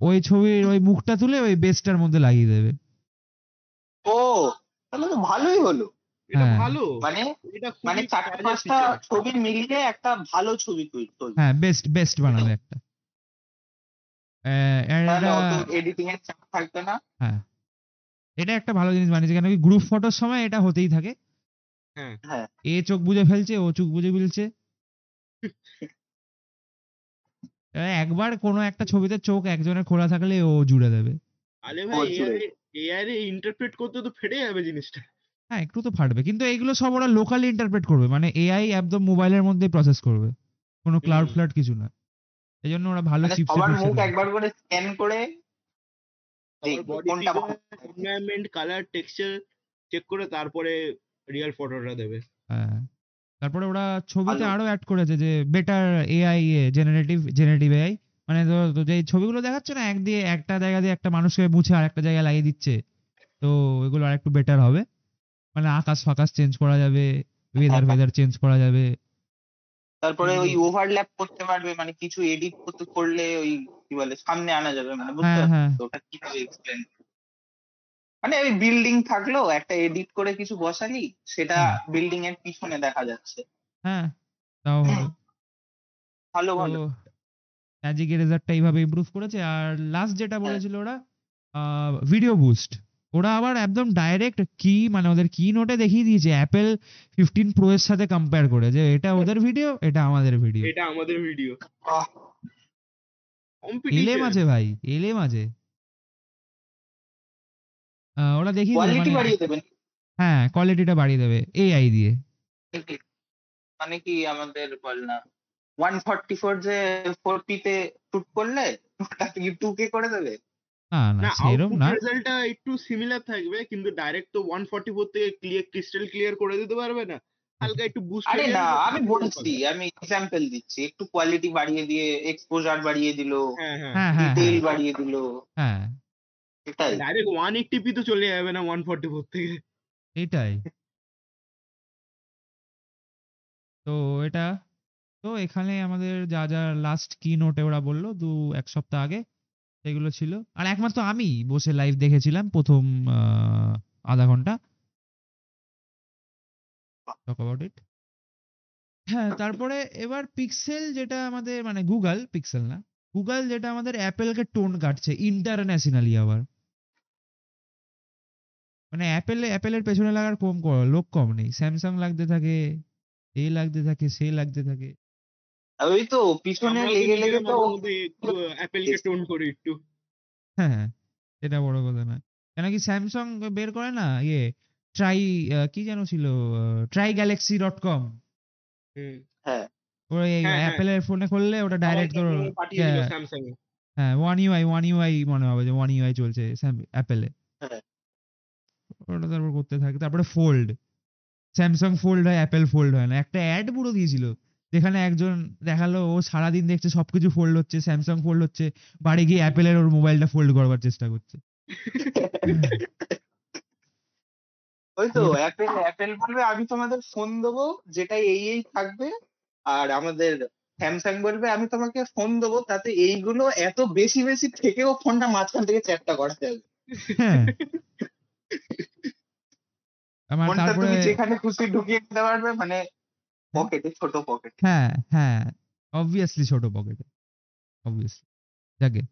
ওই ছবির ওই মুখটা তুলে ওই বেস্টটার মধ্যে লাগিয়ে দেবে। ও, তাহলে তো ভালোই হলো। এটা হ্যাঁ। ভালো। মানে মানে খুবই পাঁচটা ছবি মিলিয়ে একটা ভালো ছবি তৈরি হ্যাঁ বেস্ট বেস্ট বানাবে একটা। আহ, আর তাহলে এটা- অত এডিটিং এর চাপ থাকবে না। হ্যাঁ। এটা একটা ভালো জিনিস বানিয়েছে কেন কি গ্রুপ ফটোর সময় এটা হতেই থাকে। হ্যাঁ। হ্যাঁ। এ চোখ বুঝে ফেলছে ও চোখ বুজে ফেলছে [laughs] একবার কোনো একটা ছবিতে চোখ একজনের খোলা থাকলে ও জুড়ে দেবে। আরে ভাই। এআই ইন্টারপ্রেট করতে তো ফেটে যাবে জিনিসটা। হ্যাঁ একটু তো ফাটবে। কিন্তু এইগুলো সব ওরা লোকালি ইন্টারপ্রেট করবে। মানে এআই একদম মোবাইলের মধ্যে প্রসেস করবে। কোনো ক্লাউড। ফ্লাড কিছু না। এই জন্য ওরা ভালো মানে চিপসেট সবার মুখ একবার করে স্ক্যান করে কোনটা এনভায়রনমেন্ট কালার টেক্সচার চেক করে তারপরে রিয়েল ফটোটা দেবে। হ্যাঁ। তারপরে ওরা ছবিতে। আরও অ্যাড করেছে যে better AI generative generative AI মানে তো তো যে ছবিগুলো দেখাচ্ছে না এক দিয়ে একটা জায়গা দিয়ে একটা মানুষকে মুছে আর একটা জায়গায় লাগিয়ে দিচ্ছে। তো এগুলো আর একটু বেটার হবে। মানে আকাশ ফাকাশ চেঞ্জ করা যাবে ওয়েদার হ্যাঁ। ওয়েদার চেঞ্জ করা যাবে। তারপরে ওই ওভারল্যাপ করতে পারবে মানে কিছু এডিট করতে করলে ওই কি বলে সামনে আনা যাবে মানে বুঝতে হ্যাঁ পারছ হ্যাঁ। ওটা কীভাবে এক্সপ্লেন মানে ওই বিল্ডিং থাকল একটা এডিট করে কিছু বসালি সেটা। বিল্ডিং এর পিছনে দেখা যাচ্ছে। হ্যাঁ তাও ভালো ভালো। ম্যাজিক এরেজারটা এইভাবে ইমপ্রুভ করেছে আর লাস্ট হ্যাঁ। যেটা বলেছিল ওরা ভিডিও বুস্ট ওরা আবার একদম ডাইরেক্ট কি মানে ওদের কি নোটে দেখিয়ে দিয়েছে অ্যাপেল ফিফটিন প্রো এর সাথে কম্পেয়ার করে যে এটা ওদের ভিডিও এটা আমাদের ভিডিও এটা আমাদের ভিডিও এলেম আছে ভাই এলেম আছে। ওরা দেখিয়ে দিল কোয়ালিটি বাড়িয়ে দেবেন হ্যাঁ কোয়ালিটিটা বাড়িয়ে দেবে এআই দিয়ে। মানে কি আমাদের বল না ওয়ান ফর্টি ফোর যে ফোর পিতে শুট করলে ওটা কি টু কে করে দেবে? না না আউটপুট না। রেজাল্টটা একটু সিমিলার থাকবে কিন্তু ডাইরেক্ট তো 144 থেকে ক্লিয়ার ক্রিস্টাল ক্লিয়ার করে দিতে পারবে না। হালকা একটু বুস্ট আরে না আমি বলছি আমি এক্সাম্পল দিচ্ছি একটু কোয়ালিটি বাড়িয়ে দিয়ে এক্সপোজার বাড়িয়ে দিল হ্যাঁ হ্যাঁ। হ্যাঁ হ্যাঁ ডিটেইল হ্যাঁ। বাড়িয়ে দিল। হ্যাঁ। এটাই। ডাইরেক্ট 180p তো চলে যাবে না 144 থেকে। এটাই। তো এটা তো এখানে আমাদের যা যা লাস্ট কি নোটে ওরা বলল দু এক সপ্তাহ আগে। সেগুলো ছিল। আর একমাত্র আমি বসে লাইভ দেখেছিলাম প্রথম আধা ঘণ্টা। হ্যাঁ তারপরে এবার পিক্সেল যেটা আমাদের মানে গুগল পিক্সেল না গুগল যেটা আমাদের অ্যাপেলকে টোন কাটছে ইন্টারন্যাশনালি আবার। মানে অ্যাপেল অ্যাপেলের পেছনে লাগার কম লোক কম নেই। স্যামসাং লাগতে থাকে এ লাগতে থাকে সে লাগতে থাকে। ওই তো পিছনে লেগে লেগে তো অ্যাপেলকে টোন করি একটু। হ্যাঁ হ্যাঁ এটা বড় কথা না কেন কি স্যামসাং বের করে না ইয়ে ট্রাই কি যেন ছিল ট্রাই গ্যালাক্সি ডট কম হ্যাঁ। হ্যাঁ। অ্যাপেলের ফোনে করলে ওটা ডাইরেক্ট দিল হ্যাঁ, স্যামসাং এ। হ্যাঁ ওয়ান ইউআই ওয়ান ইউআই মনে হবে যে ওয়ান ইউআই চলছে অ্যাপেলে হ্যাঁ। ওটা তারপর করতে থাকে। তারপরে ফোল্ড স্যামসাং ফোল্ড হয় অ্যাপেল ফোল্ড হয় না। একটা অ্যাড পুরো দিয়েছিল। যেখানে একজন দেখাল ও সারাদিন দেখছে সবকিছু ফোল্ড হচ্ছে স্যামসাং ফোল্ড হচ্ছে বাড়ি গিয়ে অ্যাপেলের ওর মোবাইলটা ফোল্ড করবার চেষ্টা করছে। [laughs] ওই তো অ্যাপেল অ্যাপেল বলবে আমি তোমাদের ফোন দেবো যেটা এই এই থাকবে আর আমাদের স্যামসাং বলবে আমি তোমাকে ফোন দেবো তাতে এইগুলো এত বেশি বেশি থেকেও ফোনটা মাঝখান থেকে চ্যাটটা করা যাবে হ্যাঁ। [laughs] আমার ফোনটা তারপরে তুমি যেখানে খুশি ঢুকিয়ে দিতে পারবে মানে পকেটে ছোট পকেট হ্যাঁ হ্যাঁ অবভিয়াসলি ছোট পকেটে অবভিয়াসলি যাকে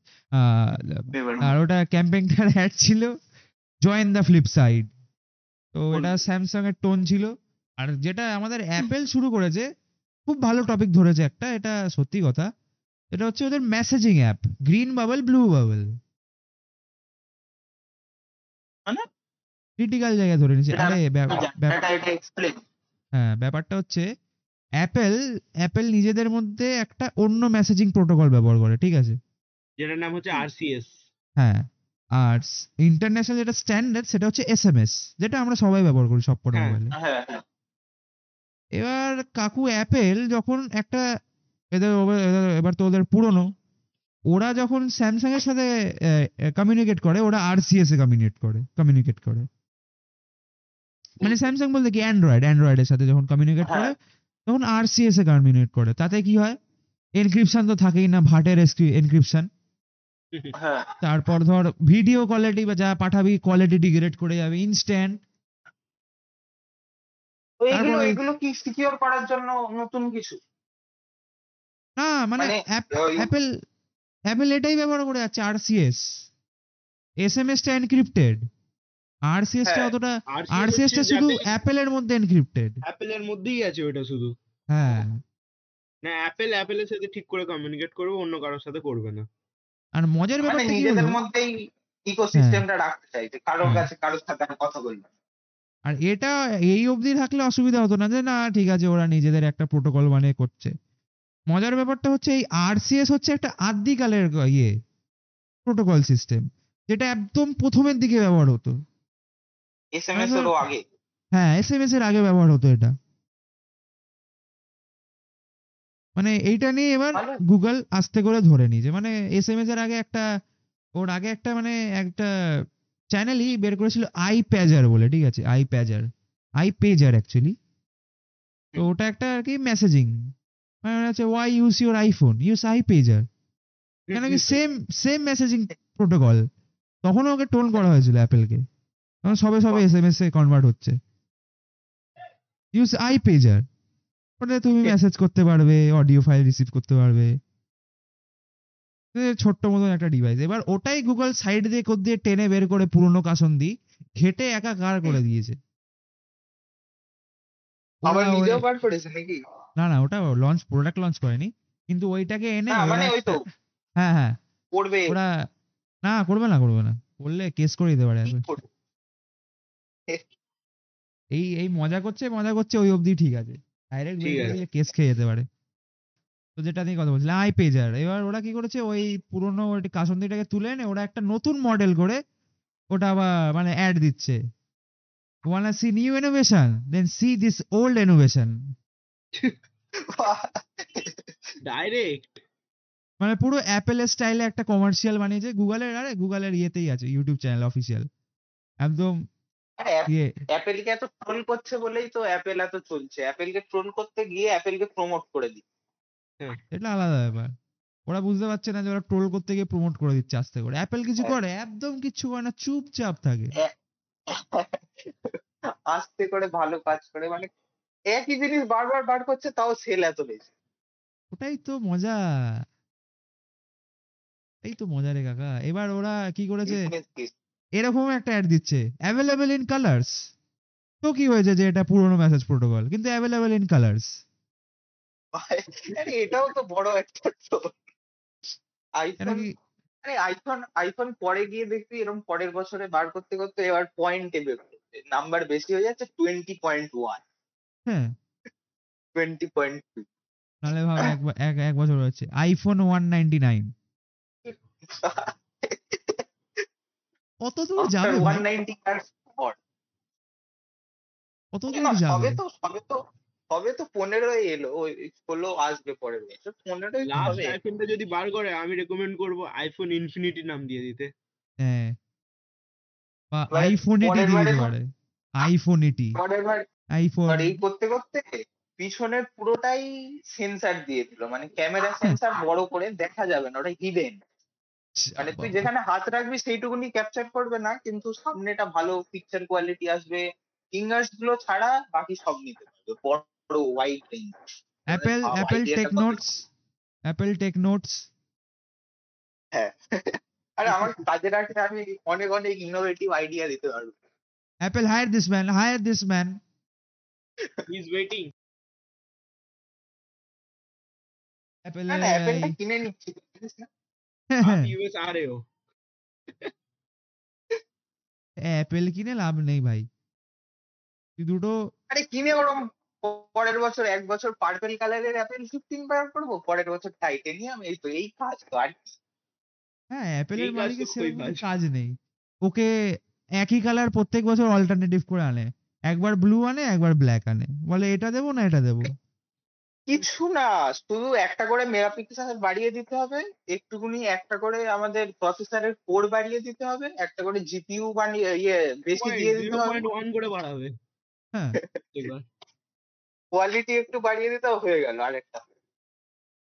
আর ওটা ক্যাম্পেইনটার অ্যাড ছিল জয়েন দ্য ফ্লিপ সাইড তো এটা স্যামসাং এর টোন ছিল আর যেটা আমাদের অ্যাপেল শুরু করেছে খুব ভালো টপিক ধরেছে একটা এটা সত্যি কথা এটা হচ্ছে ওদের messaging app green bubble blue bubble মানে? ক্রিটিক্যাল জায়গায় ধরে নিয়েছে আরে হ্যাঁ ব্যাপারটা হচ্ছে অ্যাপেল অ্যাপেল নিজেদের মধ্যে একটা অন্য মেসেজিং প্রোটোকল ব্যবহার করে ঠিক আছে? যেটার নাম হচ্ছে আরসিএস হ্যাঁ আর ইন্টারন্যাশনাল যেটা স্ট্যান্ডার্ড সেটা হচ্ছে এসএমএস যেটা আমরা সবাই ব্যবহার করি সব কটা হ্যাঁ। মোবাইলে হ্যাঁ হ্যাঁ। এবার কাকু অ্যাপেল যখন একটা এদের এবার তো ওদের পুরনো ওরা যখন স্যামসাং এর সাথে কমিউনিকেট করে ওরা আরসিএস এ কমিউনিকেট করে কমিউনিকেট করে। মানে স্যামসাং বলতে কি অ্যান্ড্রয়েড অ্যান্ড্রয়েডের সাথে যখন কমিউনিকেট করে তখন আরসিএস এ কমিউনিকেট করে। তাতে কি হয়? এনক্রিপশন তো থাকেই না ভাটের এনক্রিপশন হ্যাঁ। তারপর ধর ভিডিও কোয়ালিটি বা যা পাঠাবি কোয়ালিটি ডিগ্রেড করে যাবে ইনস্ট্যান্ট এগুলো এগুলো কি সিকিউর করার জন্য নতুন কিছু? না মানে মানে ওই- অ্যাপেল অ্যাপেল এটাই ব্যবহার করে যাচ্ছে আরসিএস এসএমএস টা এনক্রিপ্টেড আরসিএস টা হ্যাঁ, অতটা আর আরসিএস টা শুধু অ্যাপেলের মধ্যে এনক্রিপ্টেড অ্যাপেলের মধ্যেই আছে ওটা শুধু। হ্যাঁ। না অ্যাপেল অ্যাপেলের সাথে ঠিক করে কমিউনিকেট করবে অন্য কারোর সাথে করবে না। আর মজার মানে ব্যাপারটা কি নিজেদের মধ্যেই ইকোসিস্টেমটা রাখতে চাইছে কারোর হ্যাঁ। কাছে কারোর সাথে আমি কথা বলব না। আর এটা এই অবধি থাকলে অসুবিধা হতো না যে না ঠিক আছে ওরা নিজেদের একটা প্রোটোকল বানিয়ে করছে। মজার ব্যাপারটা হচ্ছে এই আরসিএস হচ্ছে একটা আদিকালের গ- ইয়ে প্রোটোকল সিস্টেম যেটা একদম প্রথমের দিকে ব্যবহার হতো। এসএমএস আচ্ছা। এরও আগে। হ্যাঁ এসএমএস এর আগে ব্যবহার হতো এটা। মানে এইটা নিয়ে এবার গুগল আস্তে করে ধরে নিয়েছে। মানে এসএমএস এর আগে একটা ওর আগে একটা মানে একটা চ্যানেলই বের করেছিল আই প্যাজার বলে ঠিক আছে? I pager I pager actually তো ওটা একটা আর কি মেসেজিং মানে হচ্ছে why use your iPhone use I pager কেন কি সেম সেম মেসেজিং প্রোটোকল তখনও ওকে টোন করা হয়েছিল অ্যাপেলকে সবে সবে এসএমএস এ কনভার্ট হচ্ছে। ইউজ আই পেজার ওটাতে তুমি মেসেজ করতে পারবে অডিও ফাইল রিসিভ করতে পারবে। ছোট্ট মতন একটা ডিভাইস এবার ওটাই গুগল সাইড দিয়ে কোদ দিয়ে টেনে বের করে পুরোনো কাসন্দি ঘেটে একাকার করে দিয়েছে? আবার নিজেও বার করেছে নাকি? না না ওটা লঞ্চ প্রোডাক্ট লঞ্চ করেনি। কিন্তু ওইটাকে এনে মানে ওই তো হ্যাঁ হ্যাঁ। করবে। ওরা না করবে না করবে না। করলে কেস করে দিতে পারে? এই এই মজা করছে মজা করছে ওই অবধি ঠিক আছে। ডাইরেক্ট কেস খেয়ে যেতে পারে। তো যেটা নিয়ে কথা বলছিলাম আই পেজার এবার ওরা কি করেছে ওই পুরোনো ওই কাসন্দিটাকে তুলে এনে ওরা একটা নতুন মডেল করে ওটা আবার মানে অ্যাড দিচ্ছে। One see new innovation then see this old innovation direct মানে পুরো অ্যাপেলের স্টাইলে একটা কমার্শিয়াল বানিয়েছে। গুগলের আরে গুগলের ইয়েতেই আছে ইউটিউব চ্যানেল অফিসিয়াল একদম অ্যাপেলকে এত ট্রোল করছে বলেই তো অ্যাপেল এত চলছে। অ্যাপেলকে ট্রোল করতে গিয়ে অ্যাপেলকে প্রমোট করে দিই এটা আলাদা ব্যাপার। ওরা বুঝতে পারছে না যে ওরা ট্রোল করতে গিয়ে প্রমোট করে দিচ্ছে আস্তে করে। অ্যাপেল কিছু হ্যাঁ। করে একদম কিছু করে না চুপচাপ থাকে। আস্তে করে ভালো কাজ করে মানে একই জিনিস বারবার বার করছে তাও সেল এত বেশি। ওটাই তো মজা। এই তো মজা রে কাকা। এবার ওরা কি করেছে। এরকম একটা অ্যাড দিচ্ছে অ্যাভেলেবল ইন কালার্স তো কি হয়েছে যে এটা পুরোনো মেসেজ প্রোটোকল কিন্তু অ্যাভেলেবল ইন কালার্স এটাও তো বড় একটা। আইফোন আরে আইফোন আইফোন পরে গিয়ে দেখবি এরকম পরের বছরে বার করতে করতে এবার পয়েন্টে বের নাম্বার বেশি হয়ে যাচ্ছে টোয়েন্টি পয়েন্ট ওয়ান হ্যাঁ। টোয়েন্টি পয়েন্ট টু নাহলে ভাব এক এক এক বছর হচ্ছে। আইফোন ওয়ান নাইনটি নাইন কত দূর যাবে কত দূর সবে যাবে। তো সবে তো সবে তো পনেরোই এলো ওই ষোলো আসবে পরের বছর। লাস্ট আইফোনটা যদি বার করে আমি রেকমেন্ড করব আইফোন ইনফিনিটি নাম দিয়ে দিতে। হ্যাঁ। বা আইফোন এটি পরের দিয়ে বারে দিতে পারে। আইফোন এটি আইফোন আর এই করতে করতে পিছনের পুরোটাই সেন্সার দিয়ে দিল। মানে ক্যামেরা সেন্সার বড় করে দেখা যাবে না ওটা হিডেন মানে তুই যেখানে হাত রাখবি সেইটুকুনি ক্যাপচার করবে না কিন্তু সামনেটা ভালো পিকচার কোয়ালিটি আসবে ফিঙ্গার্সগুলো ছাড়া বাকি সব নিতে পারবে বড় wide range Apple Apple tech notes Apple tech notes হ্যাঁ। [laughs] আরে আমার কাজে রাখলে আমি অনেক অনেক ইনোভেটিভ আইডিয়া দিতে পারব। Apple hire this man hire this man he is waiting Apple না না অ্যাপেলটা কিনে নিচ্ছি জানিস না? হ্যাঁ। आप यूएस आ रहे हो অ্যাপেল কিনে লাভ নেই ভাই তুই দুটো আরে কিনে ওরম পরের বছর এক বছর পার্পেল কালারের অ্যাপেল ফিফটিন বার করবো পরের বছর টাইটেনিয়াম এই তো এই কাজ তো আর কি। হ্যাঁ অ্যাপেলের এই কাজ মালিকের তো সেরকম খুবই কিছু বাজে। কাজ নেই ওকে একই কালার প্রত্যেক বছর অল্টারনেটিভ করে আনে একবার ব্লু আনে একবার ব্ল্যাক আনে বলে এটা দেবো না এটা দেবো কিছু না শুধু একটা করে মেগাপিক্সেল বাড়িয়ে দিতে হবে একটুকুনি একটা করে আমাদের প্রসেসরের কোর বাড়িয়ে দিতে হবে একটা করে জিপিইউ বানিয়ে ইয়ে বেশি দিয়ে দিতে হবে। করে বাড়াবে। হ্যাঁ। কোয়ালিটি একটু বাড়িয়ে দিতে হয়ে গেল আরেকটা।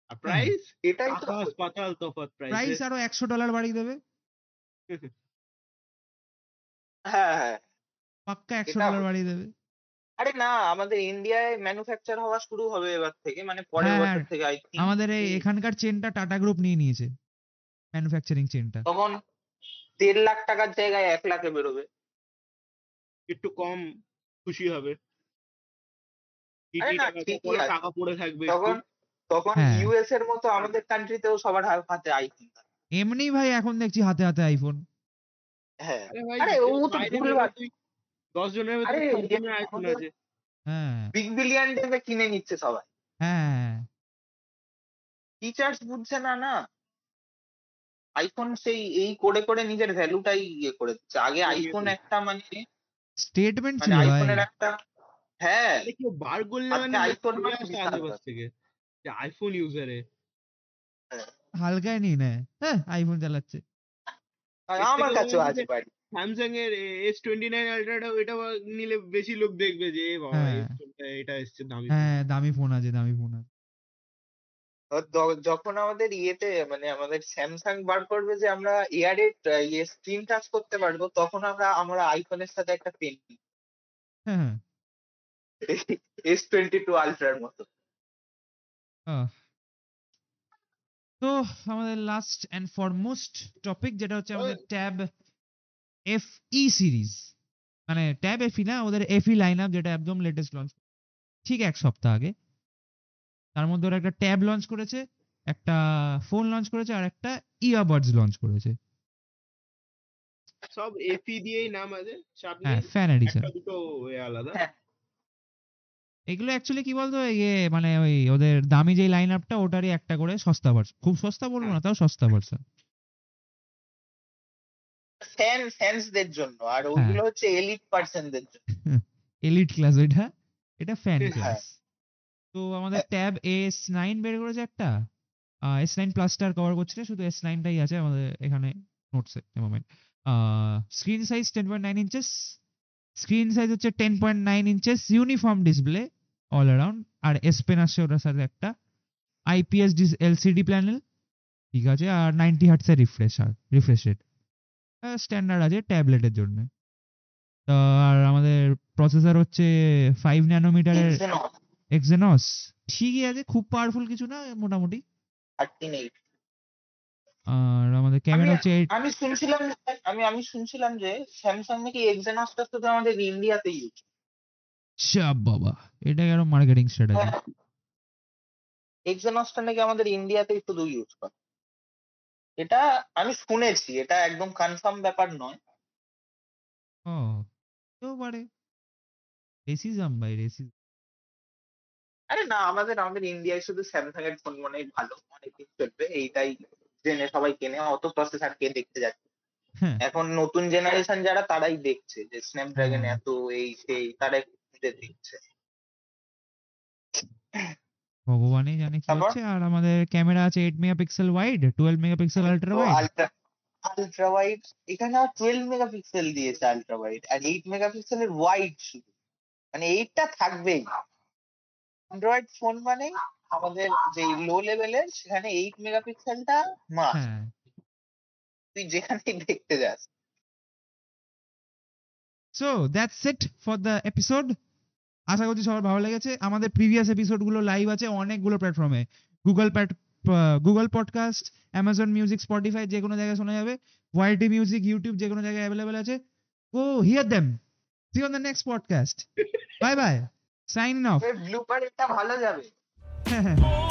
আর প্রাইস এটাই তো। পাতাল তফাৎ প্রাইস প্রাইস আরও একশো ডলার বাড়িয়ে দেবে? হ্যাঁ হ্যাঁ। পাক্কা একশো এটা- ডলার বাড়িয়ে দেবে? আরে না আমাদের ইন্ডিয়ায় ম্যানুফ্যাকচার হওয়া শুরু হবে এবার থেকে মানে পরের হ্যাঁ, বছর হ্যাঁ। থেকে আই থিঙ্ক আমাদের এই। এখানকার চেনটা টাটা গ্রুপ নিয়ে নিয়েছে ম্যানুফ্যাকচারিং চেনটা তখন দেড় লাখ টাকার জায়গায় এক লাখে বেরোবে একটু কম খুশি হবে আরে না, টাকা ঠিকই পরে আছে। টাকা পড়ে থাকবে তখন তখন হ্যাঁ। ইউএস এর মতো আমাদের কান্ট্রিতেও সবার হাতে আইফোন এমনি ভাই এখন দেখছি হাতে হাতে আইফোন হ্যাঁ আরে ভাই ও তো দশ জনের আরে ভেতরে ইয়ে আইফোন আছে। হ্যাঁ। বিগ বিলিয়ন ডেতে কিনে নিচ্ছে সবাই। হ্যাঁ। ফিচার্স বুঝছে না না। আইফোন সেই এই করে করে নিজের ভ্যালুটাই ইয়ে করে দিচ্ছে। আগে আইফোন একটা মানে স্টেটমেন্ট মানে ছিল আইফোনের একটা হ্যাঁ। কেউ বার করলে মানে মানে ব্যাপার। থেকে। যে আইফোন ইউজারে হালকায় নিয়ে নেয়। হ্যাঁ আইফোন চালাচ্ছে। আমার কাছেও আছে বাড়ি। স্যামসাং এর এস টোয়েন্টি নাইন আলট্রাটা এটা নিলে বেশি লোক দেখবে যে এ বাবা হ্যাঁ। এটা এসছে দামি হ্যাঁ দামি ফোন আছে দামি ফোন আছে। যখন আমাদের ইয়েতে মানে আমাদের স্যামসাং বার করবে যে আমরা এয়ারে ইয়ে স্ক্রিন টাচ করতে পারব তখন আমরা আমরা আইফোনের সাথে একটা পেন হ্যাঁ হ্যাঁ। এস টোয়েন্টি টু আলট্রার মতো। তো আমাদের লাস্ট এন্ড ফরমোস্ট টপিক যেটা হচ্ছে আমাদের ট্যাব এফ ই সিরিজ। মানে ট্যাব এফি না ওদের এফি লাইন আপ যেটা একদম লেটেস্ট লঞ্চ ঠিক এক সপ্তাহ আগে। তার মধ্যে ওরা একটা ট্যাব লঞ্চ করেছে একটা ফোন লঞ্চ করেছে আর একটা ইয়ারবাডস লঞ্চ করেছে। সব এফি দিয়েই নাম আছে চাপ হ্যাঁ ফ্যান এডিশন দুটো আলাদা। হ্যাঁ। এগুলো অ্যাকচুয়ালি কি বলতো ইয়ে মানে ওই ওদের দামি যে লাইন আপটা ওটারই একটা করে সস্তা ভার্সন খুব সস্তা বলব না তাও সস্তা ভার্সন ফ্যান ফ্যান্সদের জন্য। আর ওইগুলো হচ্ছে এলিট পার্সনদের জন্য। এলিট ক্লাস ওইটা এটা ফ্যান হ্যাঁ। ক্লাস তো আমাদের ট্যাব এস নাইন বের করেছে একটা? এস নাইন প্লাসটার কভার করছে শুধু এস নাইনটাই আছে আমাদের এখানে নোটসে moment screen size ten point nine inches screen size হচ্ছে ten point nine inches uniform display all around আর এস পেন আসছে ওটার সাথে একটা। আইপিএস এলসিডি প্যানেল ঠিক আছে আর নাইনটি হার্টসের রিফ্রেশ আর রিফ্রেশ রেট স্ট্যান্ডার্ড আছে ট্যাবলেটের জন্য। তো আর আমাদের প্রসেসর হচ্ছে ফাইভ ন্যানোমিটারের এক্সেনস ঠিকই আছে খুব পাওয়ারফুল কিছু না মোটামুটি। আর আমাদের ক্যামেরা হচ্ছে আমি শুনছিলাম আমি আমি শুনছিলাম যে স্যামসাং নাকি এক্সেনসটা শুধু আমাদের ইন্ডিয়াতে ইউজ চাপ বাবা এটা আরও মার্কেটিং স্ট্র্যাটেজি এক্সেনসটা নাকি আমাদের ইন্ডিয়াতেই শুধু ইউজ করে। এটা আমি শুনেছি এটা একদম কনফার্ম ব্যাপার নয়। ও পারে রেসিজম ভাই রেসিজম আরে না আমাদের আমাদের ইন্ডিয়ায় শুধু স্যামসাং এর ফোন মনে ভালো অনেকদিন চলবে এইটাই জেনে সবাই কেনে অত প্রসেসর কে দেখতে যাচ্ছে? হ্যাঁ। এখন নতুন জেনারেশন যারা তারাই দেখছে যে স্ন্যাপড্রাগন। এত এই সেই তারাই খুঁজে দেখছে। ভগবানই জানে কি হচ্ছে আর আমাদের ক্যামেরা আছে eight megapixel wide twelve megapixel ultra wide ultra wide এখানে টুয়েলভ মেগাপিক্সেল দিয়েছে আলট্রা ওয়াইড আর এইট মেগাপিক্সেলের ওয়াইড শুধু। মানে এইটটা থাকবেই। অ্যান্ড্রয়েড ফোন মানে আমাদের যে লো লেভেলের সেখানে এইট মেগাপিক্সেলটা মাস হ্যাঁ। তুই যেখানে দেখতে যাস। So that's it for the episode আশা করছি সবার ভালো লেগেছে। আমাদের প্রিভিয়াস এপিসোডগুলো লাইভ আছে অনেকগুলো প্ল্যাটফর্মে গুগল প্যাট Google podcast Amazon music Spotify যে কোনো জায়গায় শোনা যাবে। ওয়াইটি মিউজিক ইউটিউব যে কোনো জায়গায় অ্যাভেলেবেল আছে। ও hear them see on the next podcast bye bye sign off blooper এটা ভালো যাবে। Come [laughs]